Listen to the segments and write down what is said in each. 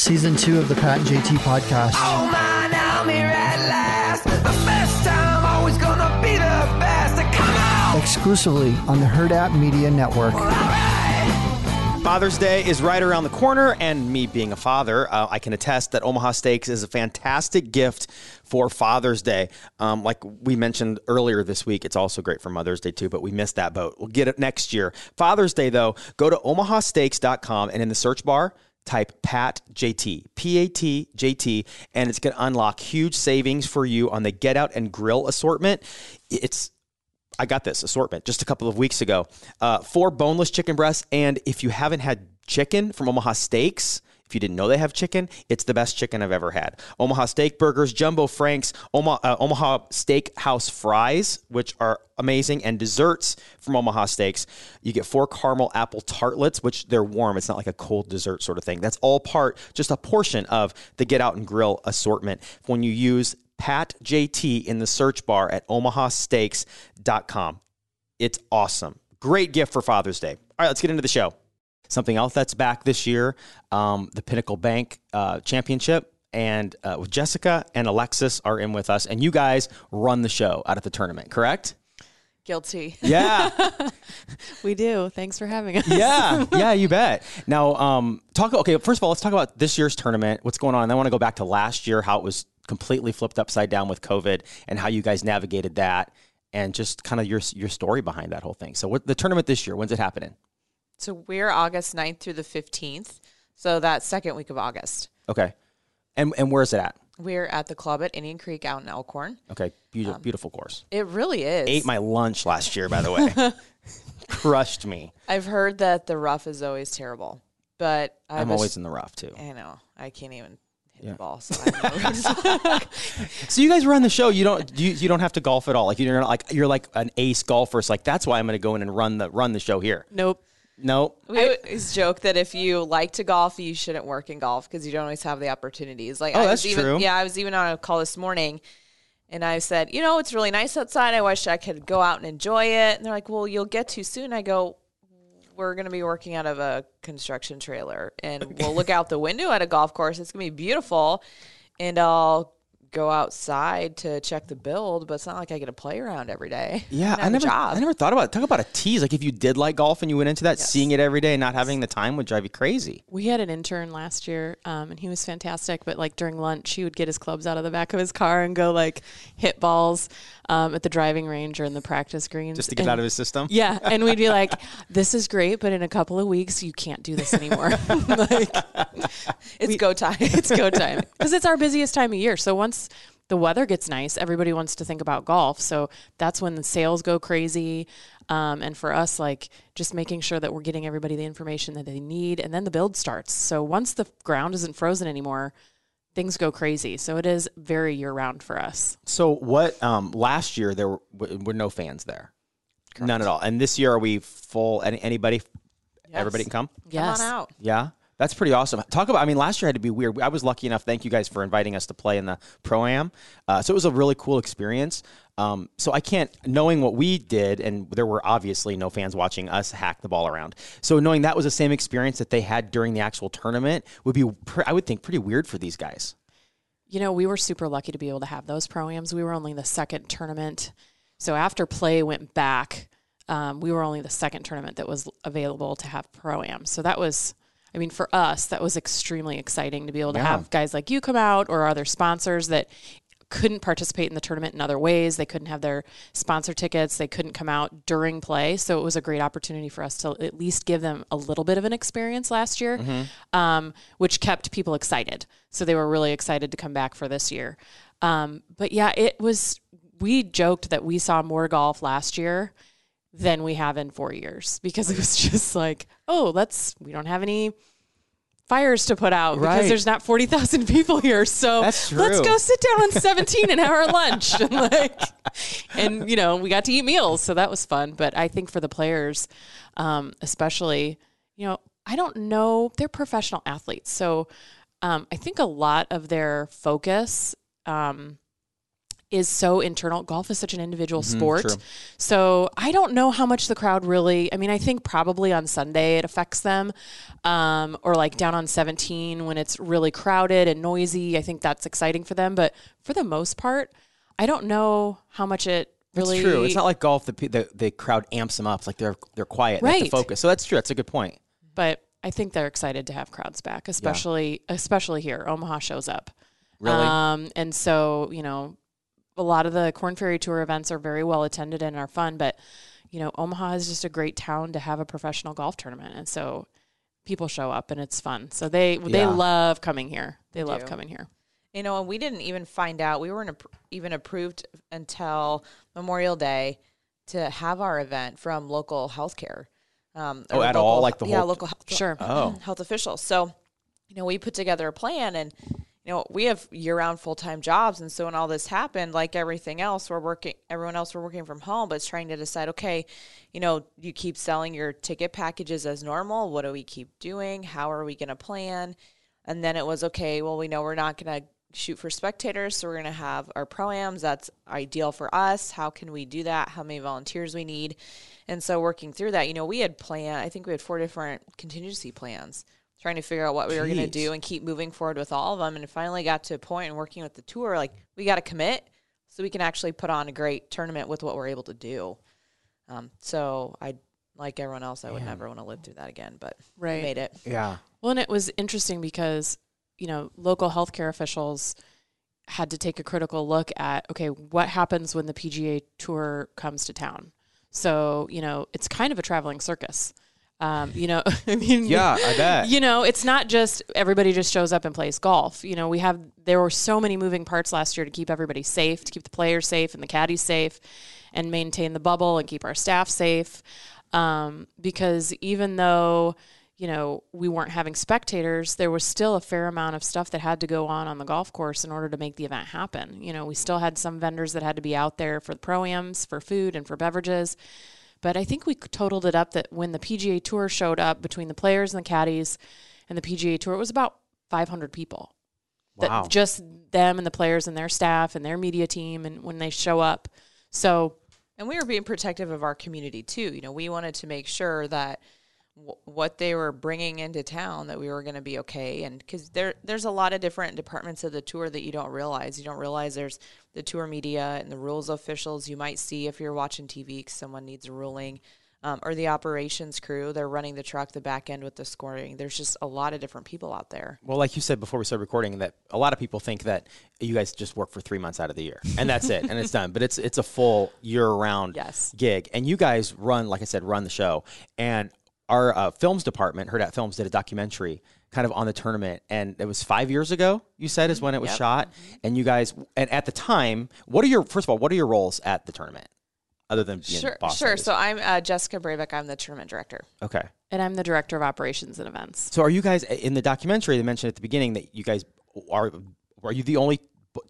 season two of the Pat and JT podcast. Oh man, I'm here at last. The first time, always gonna be the best. Come on! Exclusively on the Hurrdat Media Network. Father's Day is right around the corner, and me being a father, uh, I can attest that Omaha Steaks is a fantastic gift for Father's Day. Um, like we mentioned earlier this week, it's also great for Mother's Day too, but we missed that boat. We'll get it next year. Father's Day, though, go to omahasteaks.com and in the search bar, type Pat JT, P A T J T, and it's going to unlock huge savings for you on the Get Out and Grill assortment. It's I got this assortment just a couple of weeks ago. Uh, four boneless chicken breasts, and if you haven't had chicken from Omaha Steaks. If you didn't know they have chicken, it's the best chicken I've ever had. Omaha Steak Burgers, Jumbo Franks, Omaha, uh, Omaha Steakhouse Fries, which are amazing, and desserts from Omaha Steaks. You get four caramel apple tartlets, which they're warm. It's not like a cold dessert sort of thing. That's all part, just a portion of the Get Out and Grill assortment. When you use Pat JT in the search bar at omahasteaks.com. It's awesome. Great gift for Father's Day. All right, let's get into the show. Something else that's back this year um, the Pinnacle Bank uh, Championship. And uh, with Jessica and Alexis are in with us, and you guys run the show out of the tournament, correct? Guilty. Yeah. we do. Thanks for having us. yeah, yeah, you bet. Now, um, talk. Okay, first of all, let's talk about this year's tournament. What's going on? And I want to go back to last year, how it was completely flipped upside down with COVID, and how you guys navigated that, and just kind of your your story behind that whole thing. So, what the tournament this year? When's it happening? So we're August 9th through the 15th. So that second week of August. Okay, and and where's it at? We're at the club at Indian Creek out in Elkhorn. Okay, beautiful, um, beautiful course. It really is. Ate my lunch last year, by the way. Crushed me. I've heard that the rough is always terrible, but I I'm was- always in the rough too. I know. I can't even hit Yeah. the ball. So I don't know. So you guys run the show. You don't you, you don't have to golf at all. Like you're not like you're like an ace golfer. So like that's why I'm going to go in and run the run the show here. nope. No, We always joke that if you like to golf, you shouldn't work in golf because you don't always have the opportunities. Like, Oh, I that's was even, true. Yeah, I was even on a call this morning, and I said, you know, it's really nice outside. I wish I could go out and enjoy it. And they're like, well, you'll get to soon. I go, we're going to be working out of a construction trailer, and we'll look out the window at a golf course. It's going to be beautiful, and I'll go outside to check the build. But it's not like I get to play around every day. yeah, I I never job. I never thought about it. talk about a tease. Like if you did like golf and you went into that, seeing it every day and not having the time would drive you crazy. We had an intern last year, um, and he was fantastic. But like during lunch, he would get his clubs out of the back of his car and go like hit balls um, at the driving range or in the practice greens, Just to get And- out of his system. Yeah, and we'd be like, "This is great, but in a couple of weeks, you can't do this anymore. like, It's go time. it's go time because it's our busiest time of year. So once the weather gets nice, everybody wants to think about golf. So that's when the sales go crazy. Um, and for us, like just making sure that we're getting everybody the information that they need, and then the build starts. So once the ground isn't frozen anymore, things go crazy. So it is very year round for us. So what? Um, last year there were, were no fans there, none at all. And this year are we full? Any, anybody? Everybody can come. Yes. Come on out. Yeah. That's pretty awesome. Talk about, I mean, last year had to be weird. I was lucky enough. Thank you guys for inviting us to play in the Pro Am. Uh, so it was a really cool experience. Um, so I can't, knowing what we did, and there were obviously no fans watching us hack the ball around. So knowing that was the same experience that they had during the actual tournament would be, I would think, pretty weird for these guys. You know, we were super lucky to be able to have those proams. We were only the second tournament. So after play went back, um, we were only the second tournament that was available to have proam. So that was, I mean, for us, that was extremely exciting to be able to Yeah. have guys like you come out or other sponsors that couldn't participate in the tournament in other ways. They couldn't have their sponsor tickets. They couldn't come out during play. So it was a great opportunity for us to at least give them a little bit of an experience last year, um, which kept people excited. So they were really excited to come back for this year. Um, but yeah, it was, we joked that we saw more golf last year than we have in four years because it was just like, oh, let's, we don't have any fires to put out Right. because there's not 40,000 people here. So let's go sit down on 17 and have our lunch. And like, and you know, we got to eat meals. So that was fun. But I think for the players, um, especially, you know, I don't know, they're professional athletes. So um, I think a lot of their focus, um, is so internal. Golf is such an individual sport. true. So I don't know how much the crowd really, I mean, I think probably on Sunday it affects them. Um, or like down on 17 when it's really crowded and noisy. I think that's exciting for them. But for the most part, I don't know how much it really. It's true. It's not like golf. The, the the crowd amps them up. Like they're they're quiet. Right. They have to focus. So that's true. That's a good point. but I think they're excited to have crowds back, especially especially here. Omaha shows up. Really. Um, and so, you know, a lot of the Corn Ferry Tour events are very well attended and are fun, but you know, Omaha is just a great town to have a professional golf tournament. And so people show up and it's fun. So they they Yeah. love coming here. They love do. coming here. You know, and we didn't even find out. We weren't even approved until Memorial Day to have our event from local healthcare. Um, Oh, or at all? local- Like the yeah, whole- local health, Sure. Oh. health officials. So, you know, we put together a plan, and you know, we have year-round full-time jobs, and so when all this happened, like everything else, we're working. Everyone else, we're working from home, but it's trying to decide. Okay, you know, you keep selling your ticket packages as normal. What do we keep doing? How are we going to plan? And then it was okay. Well, we know we're not going to shoot for spectators, so we're going to have our proams. That's ideal for us. How can we do that? How many volunteers we need? And so working through that, you know, we had planned. I think we had four different contingency plans, trying to figure out what we were going to do and keep moving forward with all of them. And finally got to a point in working with the tour, like we got to commit so we can actually put on a great tournament with what we're able to do. Um, so I, like everyone else, I would never want to live through that again, but we Right. made it. yeah. Well, and it was interesting because, you know, local healthcare officials had to take a critical look at okay, what happens when the PGA Tour comes to town? So, you know, it's kind of a traveling circus. Um, you know, I mean, Yeah, I bet. you know, it's not just everybody just shows up and plays golf. You know, we have there were so many moving parts last year to keep everybody safe, to keep the players safe and the caddies safe, and maintain the bubble and keep our staff safe. Um, because even though you know we weren't having spectators, there was still a fair amount of stuff that had to go on on the golf course in order to make the event happen. You know, we still had some vendors that had to be out there for the proams, for food, and for beverages. But I think we totaled it up that when the PGA Tour showed up between the players and the caddies and the PGA Tour, it was about 500 people. Wow. That just them and the players and their staff and their media team and when they show up. So And we were being protective of our community too. You know, we wanted to make sure that w- what they were bringing into town that we were going to be okay. And because there, there's a lot of different departments of the tour that you don't realize. You don't realize there's the tour media and the rules officials you might see if you're watching TV 'cause someone needs a ruling. Um, or the operations crew, they're running the truck, the back end with the scoring. There's just a lot of different people out there. Well, like you said before we started recording, that a lot of people think that you guys just work for three months out of the year and that's it and it's done. But it's it's a full year-round Yes. gig, and you guys run, like I said, run the show. And our uh, films department, Hurrdat Films, did a documentary kind of on the tournament, and it was five years ago. You said is when it was Yep. shot, and you guys, and at the time, what are your first of all, what are your roles at the tournament, other than being Sure, sure. So I'm uh, Jessica Bravik. I'm the tournament director. okay. and I'm the director of operations and events. So are you guys in the documentary? They mentioned at the beginning that you guys are. Are you the only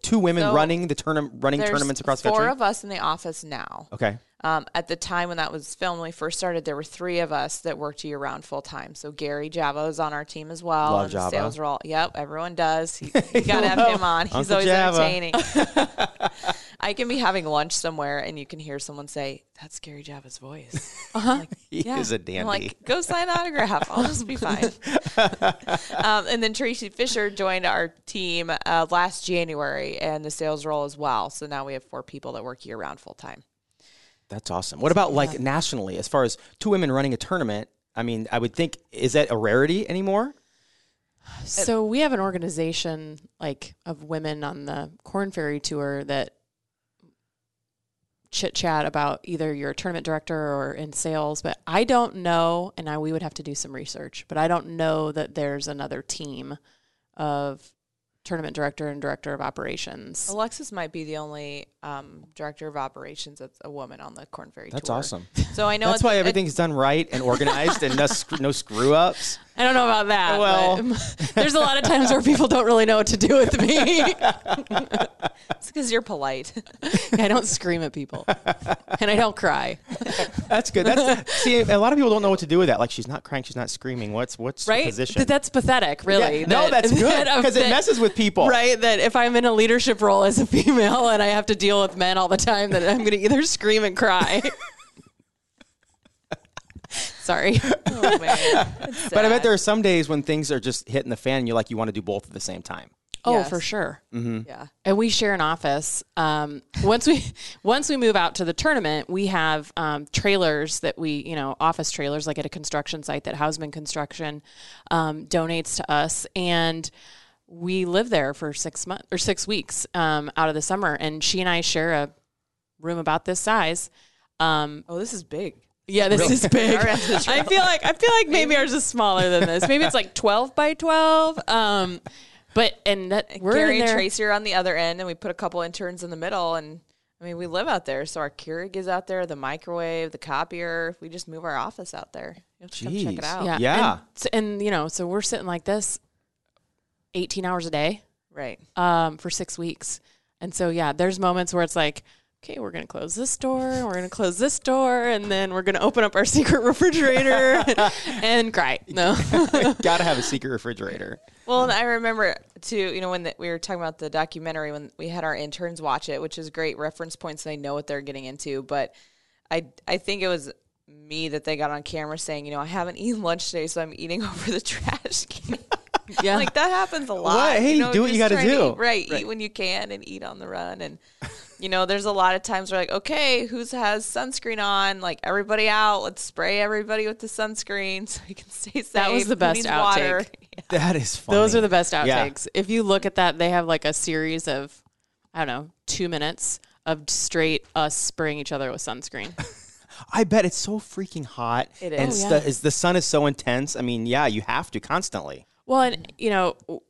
two women So, running the tournament, running tournaments across the four country? of us in the office now. okay. Um, at the time when that was filmed, when we first started, there were three of us that worked year round full time. So Gary Java is on our team as well. Love Java. Sales role. Yep, everyone does. He, you gotta have him on. He's Uncle always Java. entertaining. I can be having lunch somewhere and you can hear someone say, "That's Gary Java's voice." Uh-huh. Like, He yeah. is a I'm dandy. like, go sign autograph. I'll just be fine. um, and then Tracy Fisher joined our team uh, last January and the sales role as well. So now we have four people that work year round full time. That's awesome. What about like nationally, as far as two women running a tournament? I mean, I would think is that a rarity anymore? So we have an organization like of women on the Corn Ferry tour that chit chat about either you're a tournament director or in sales, but I don't know, and I, we would have to do some research, but I don't know that there's another team of tournament director and director of operations. Alexis might be the only um, director of operations that's a woman on the Corn Ferry That's tour. awesome. So I know That's it's- why it- everything's done right and organized and no, sc- no screw ups. I don't know about that. Well- there's a lot of times where people don't really know what to do with me. It's because you're polite. I don't scream at people, and I don't cry. That's good. That's see, a lot of people don't know what to do with that. Like she's not crying, she's not screaming. What's what's the Right? position? Th- That's pathetic, really. Yeah, no, that's good that- because it messes with people. Right, that if I'm in a leadership role as a female and I have to deal with men all the time, that I'm going to either scream and cry. Sorry. oh man. But I bet there are some days when things are just hitting the fan and you're like you want to do both at the same time. Oh, Yes. for sure. Yeah. And we share an office. Um, once we once we move out to the tournament, we have um, trailers that we, you know, office trailers like at a construction site that Hausman Construction um, donates to us, and we live there for six months or six weeks um, out of the summer. And she and I share a room about this size. Um, Oh, this is big. Yeah, this is big. Is I feel like I feel like maybe ours is smaller than this. Maybe it's like twelve by twelve. Um, but and that we're Gary in and there. Tracy are on the other end, and we put a couple interns in the middle. And I mean, we live out there, so our Keurig is out there, the microwave, the copier. We just move our office out there. You have to come check it out. Yeah. Yeah. And, s- and, you know, so we're sitting like this 18 hours a day Right. um, for six weeks. And so, yeah, there's moments where it's like, okay, we're going to close this door, we're going to close this door, and then we're going to open up our secret refrigerator and cry. No. Gotta have a secret refrigerator. Well, and I remember too, you know, when the, we were talking about the documentary when we had our interns watch it, which is great reference points. They know what they're getting into, but I I think it was me that they got on camera saying, you know, I haven't eaten lunch today, so I'm eating over the trash can. Yeah. like that happens a lot. What? Hey, do what you gotta do. eat- right, eat when you can and eat on the run. And you know, there's a lot of times where like, okay, who's has sunscreen on? Like everybody out. Let's spray everybody with the sunscreen so we can stay safe. That was the best outtake. water? That is funny. Those are the best Yeah. outtakes. If you look at that, they have like a series of, I don't know, two minutes of straight us spraying each other with sunscreen. I bet it's so freaking hot. It is. And. Oh, the, yeah. is the sun is so intense. I mean, yeah, you have to constantly. Well, and you know, w-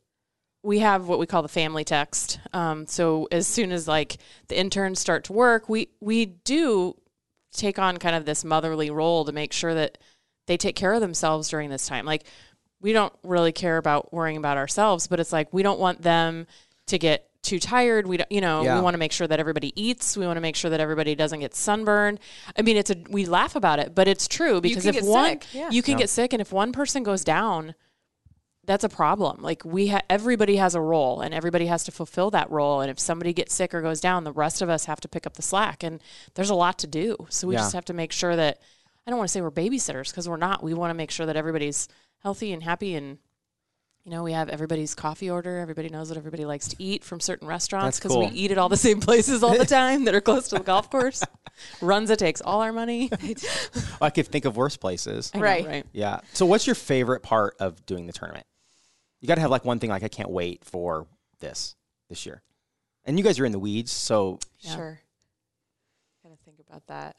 we have what we call the family text. Um, so as soon as like the interns start to work, we we do take on kind of this motherly role to make sure that they take care of themselves during this time. Like we don't really care about worrying about ourselves, but it's like we don't want them to get too tired. We don't, you know, Yeah. we want to make sure that everybody eats. We want to make sure that everybody doesn't get sunburned. I mean, it's a we laugh about it, but it's true because can if one yeah. you can get sick, and if one person goes down, that's a problem. Like we ha- everybody has a role and everybody has to fulfill that role. And if somebody gets sick or goes down, the rest of us have to pick up the slack. And there's a lot to do. So we Yeah. just have to make sure that I don't want to say we're babysitters because we're not. We want to make sure that everybody's healthy and happy and you know, we have everybody's coffee order. Everybody knows what everybody likes to eat from certain restaurants because cool. we eat at all the same places all the time that are close to the golf course. Runza takes all our money. I could think of worse places. I know, Right. right. Yeah. So, what's your favorite part of doing the tournament? You got to have like one thing like I can't wait for this this year. And you guys are in the weeds, so Yeah. Sure. Gotta think about that.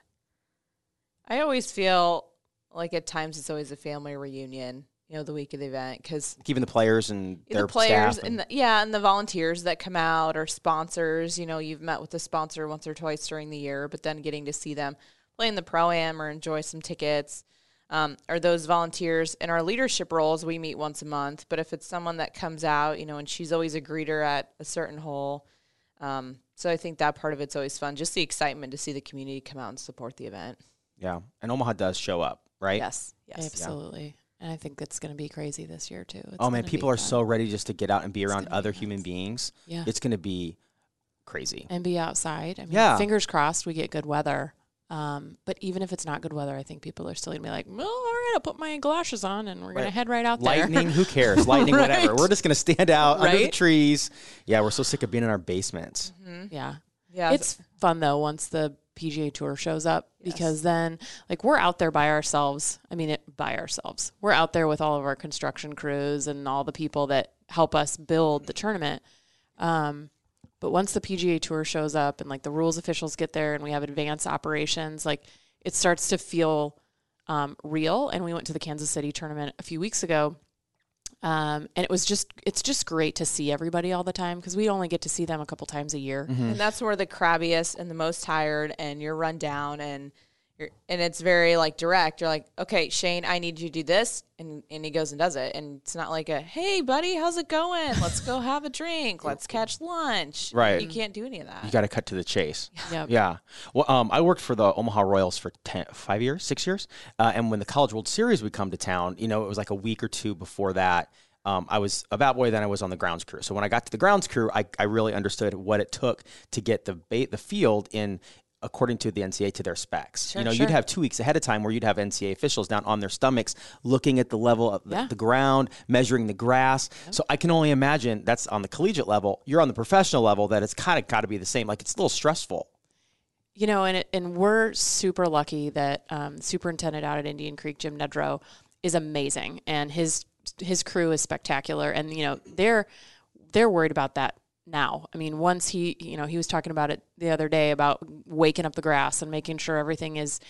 I always feel like at times it's always a family reunion, you know, the week of the event, because even the players and their the players staff and the, yeah, and the volunteers that come out or sponsors. You know, you've met with the sponsor once or twice during the year, but then getting to see them play in the pro am or enjoy some tickets. Um, or those volunteers in our leadership roles, we meet once a month. But if it's someone that comes out, you know, and she's always a greeter at a certain hole, um, so I think that part of it's always fun. Just the excitement to see the community come out and support the event. yeah. And Omaha does show up, right? Yes, yes. Absolutely. And I think it's going to be crazy this year too. It's Oh man, people are fun. so ready just to get out and be around gonna be other human beings. Yeah. It's going to be crazy. and be outside. I mean, Yeah. fingers crossed we get good weather. Um, but even if it's not good weather, I think people are still gonna be like, "Well, all right, I'll put my galoshes on and we're gonna Right. head right out there." Lightning, who cares? Lightning, whatever. We're just going to stand out under the trees. Yeah, we're so sick of being in our basements. yeah, Yeah, it's fun though once the PGA Tour shows up because then like we're out there by ourselves. I mean, it by ourselves. We're out there with all of our construction crews and all the people that help us build the tournament. Um, but once the PGA Tour shows up and like the rules officials get there and we have advanced operations, like it starts to feel um, real. And we went to the Kansas City tournament a few weeks ago. Um, and it was just, it's just great to see everybody all the time because we only get to see them a couple times a year. And that's where the crabbiest and the most tired and you're run down and you're, and it's very like direct. You're like, okay, Shane, I need you to do this, and and he goes and does it, and it's not like a, hey, buddy, how's it going? Let's go have a drink. Let's catch lunch. Right. You can't do any of that. You got to cut to the chase. Yep. Yeah. Well, um, I worked for the Omaha Royals for ten, five years, six years. Uh, and when the College World Series would come to town, you know, it was like a week or two before that. Um, I was a bat boy, then I was on the grounds crew. So when I got to the grounds crew, I, I really understood what it took to get the ba- the field in according to the NCAA to their specs. you know, you'd have two weeks ahead of time where you'd have NCAA officials down on their stomachs looking at the level of the, Yeah. the ground, measuring the grass. So I can only imagine that's on the collegiate level. You're on the professional level that it's kind of got to be the same. Like it's a little stressful. you know, and it, and we're super lucky that um, superintendent out at Indian Creek, Jim Nedrow, is amazing, and his his crew is spectacular, and you know they're they're worried about that now. I mean, once he you know he was talking about it the other day about waking up the grass and making sure everything is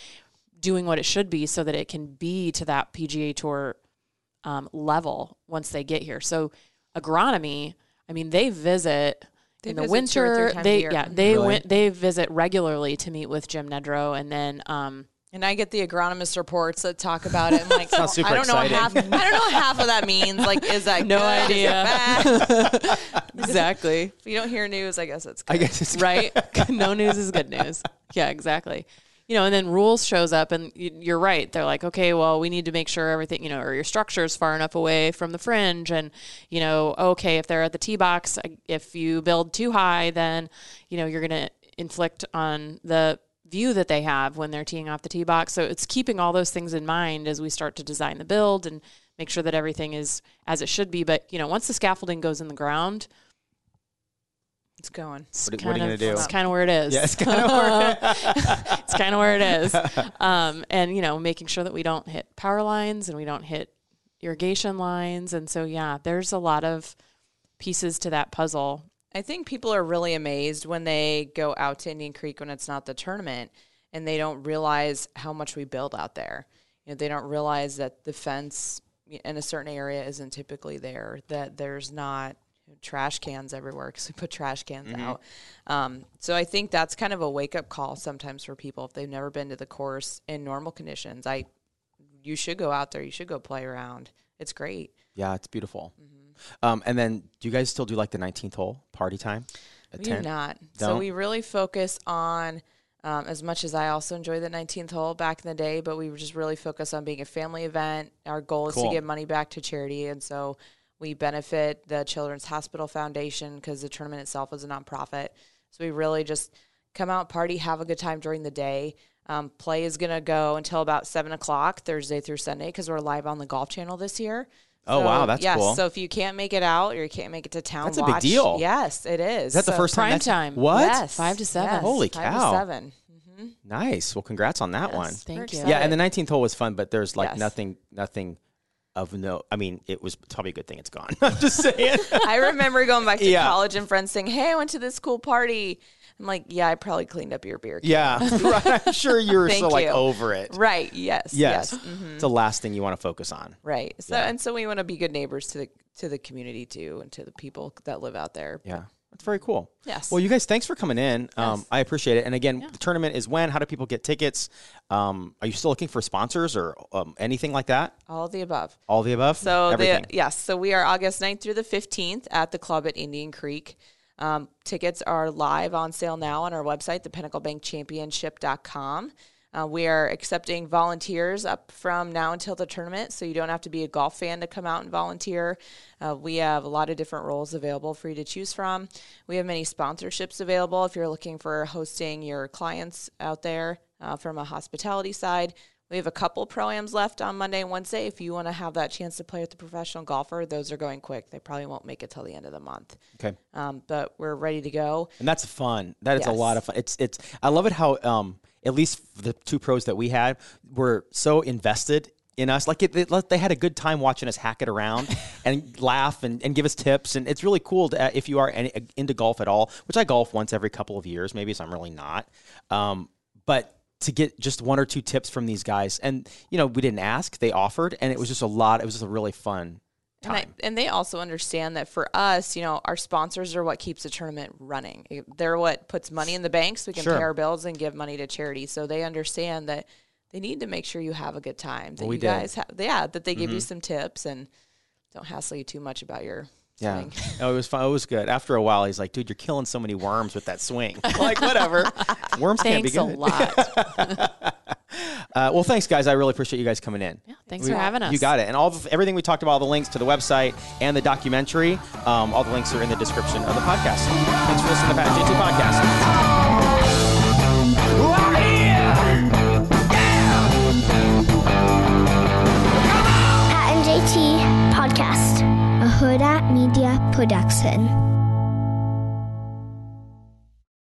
doing what it should be so that it can be to that PGA Tour um, level once they get here. So agronomy, I mean, they visit. They in the visit two or three winter, they yeah they Really? went they visit regularly to meet with Jim Nedrow, and then um, And I get the agronomist reports that talk about it. I'm like, Sounds super I don't know exciting. half. I don't know what half of that means. Like, is that No good? Is idea. bad? exactly if you don't hear news, I guess it's good. I guess it's right. no news is good news. Yeah, exactly. You know, and then rules shows up, and you're right. They're like, okay, well, we need to make sure everything, you know, or your structure is far enough away from the fringe, and you know, okay, if they're at the tee box, uh, if you build too high, then you know you're going to inflict on the view that they have when they're teeing off the tee box. So it's keeping all those things in mind as we start to design the build and make sure that everything is as it should be. But you know, once the scaffolding goes in the ground, It's going. it's What- what are you gonna of do? it's kind of where it is. Yeah, it's kind of where it's kind of where it is. Um, and you know, making sure that we don't hit power lines and we don't hit irrigation lines. And so, yeah, there's a lot of pieces to that puzzle. I think people are really amazed when they go out to Indian Creek when it's not the tournament and they don't realize how much we build out there. You know, they don't realize that the fence in a certain area isn't typically there, that there's not trash cans everywhere because we put trash cans out. Um, so I think that's kind of a wake up call sometimes for people if they've never been to the course in normal conditions. I, you should go out there. You should go play around. It's great. Yeah, it's beautiful. Mm-hmm. Um, and then, do you guys still do like the 19th hole party time? At We 10? do not. So Don't? we really focus on, um, as much as I also enjoy the 19th hole back in the day, but we were just really focus on being a family event. Our goal is Cool. to give money back to charity, and so we benefit the Children's Hospital Foundation because the tournament itself is a nonprofit. So we really just come out, party, have a good time during the day. Um, play is going to go until about seven o'clock Thursday through Sunday because we're live on the Golf Channel this year. Oh, wow, that's yes, cool. So if you can't make it out or you can't make it to town, That's a big deal. Yes, it is. Is that the first time? Prime that's- time. What? Yes. Five to seven. Yes, Holy five to cow. seven. Mm-hmm. Nice. Well, congrats on that one. Thank We're you. Yeah, and the 19th hole was fun, but there's like Yes. nothing, nothing of no. I mean, it was probably a good thing it's gone. I'm just saying. I remember going back to Yeah. college and friends saying, "Hey, I went to this cool party." I'm like, "Yeah, I probably cleaned up your beer." can." yeah, right. I'm sure you're so like you. over it. Right. Yes. Yes, Yes. mhm, it's the last thing you want to focus on. Right. So Yeah. and so we want to be good neighbors to the to the community too, and to the people that live out there. Yeah, that's very cool. Yes. Well, you guys, thanks for coming in. Um, Yes. I appreciate it. And again, the tournament is when? How do people get tickets? Um, are you still looking for sponsors or um, anything like that? All of the above. All the above. So everything. the yes, so we are August 9th through the 15th at the club at Indian Creek. Um, tickets are live on sale now on our website, thepinnacle.bankchampionship.com. Uh, we are accepting volunteers up from now until the tournament, so you don't have to be a golf fan to come out and volunteer. Uh, we have a lot of different roles available for you to choose from. We have many sponsorships available if you're looking for hosting your clients out there uh, from a hospitality side. We have a couple pro-ams left on Monday and Wednesday. If you want to have that chance to play with the professional golfer, those are going quick. They probably won't make it till the end of the month. okay. Um, but we're ready to go. and that's fun. That is a lot of fun. It's it's. I love it how um at least the two pros that we had were so invested in us. Like it, they, they had a good time watching us hack it around and laugh and, and give us tips. And it's really cool to, uh, if you are any, into golf at all, which I golf once every couple of years, maybe so I'm really not. Um, but to get just one or two tips from these guys, and you know, we didn't ask, they offered, and it was just a lot. It was just a really fun And, I, time. and they also understand that for us, you know, our sponsors are what keeps the tournament running. They're what puts money in the bank so we can Sure. pay our bills and give money to charity. So they understand that they need to make sure you have a good time. That Well, we you did. Mm-hmm. guys have, yeah, that they give you some tips and don't hassle you too much about your Yeah. swing. Oh, it was fun. It was good. After a while, he's like, dude, you're killing so many worms with that swing. Like, whatever. Worms can't be Thanks a good. lot. Uh, well, thanks, guys. I really appreciate you guys coming in. Yeah, thanks We- for having us. You got it. And all the, everything we talked about, all the links to the website and the documentary, um, all the links are in the description of the podcast. Thanks for listening to the Pat JT podcast. Production.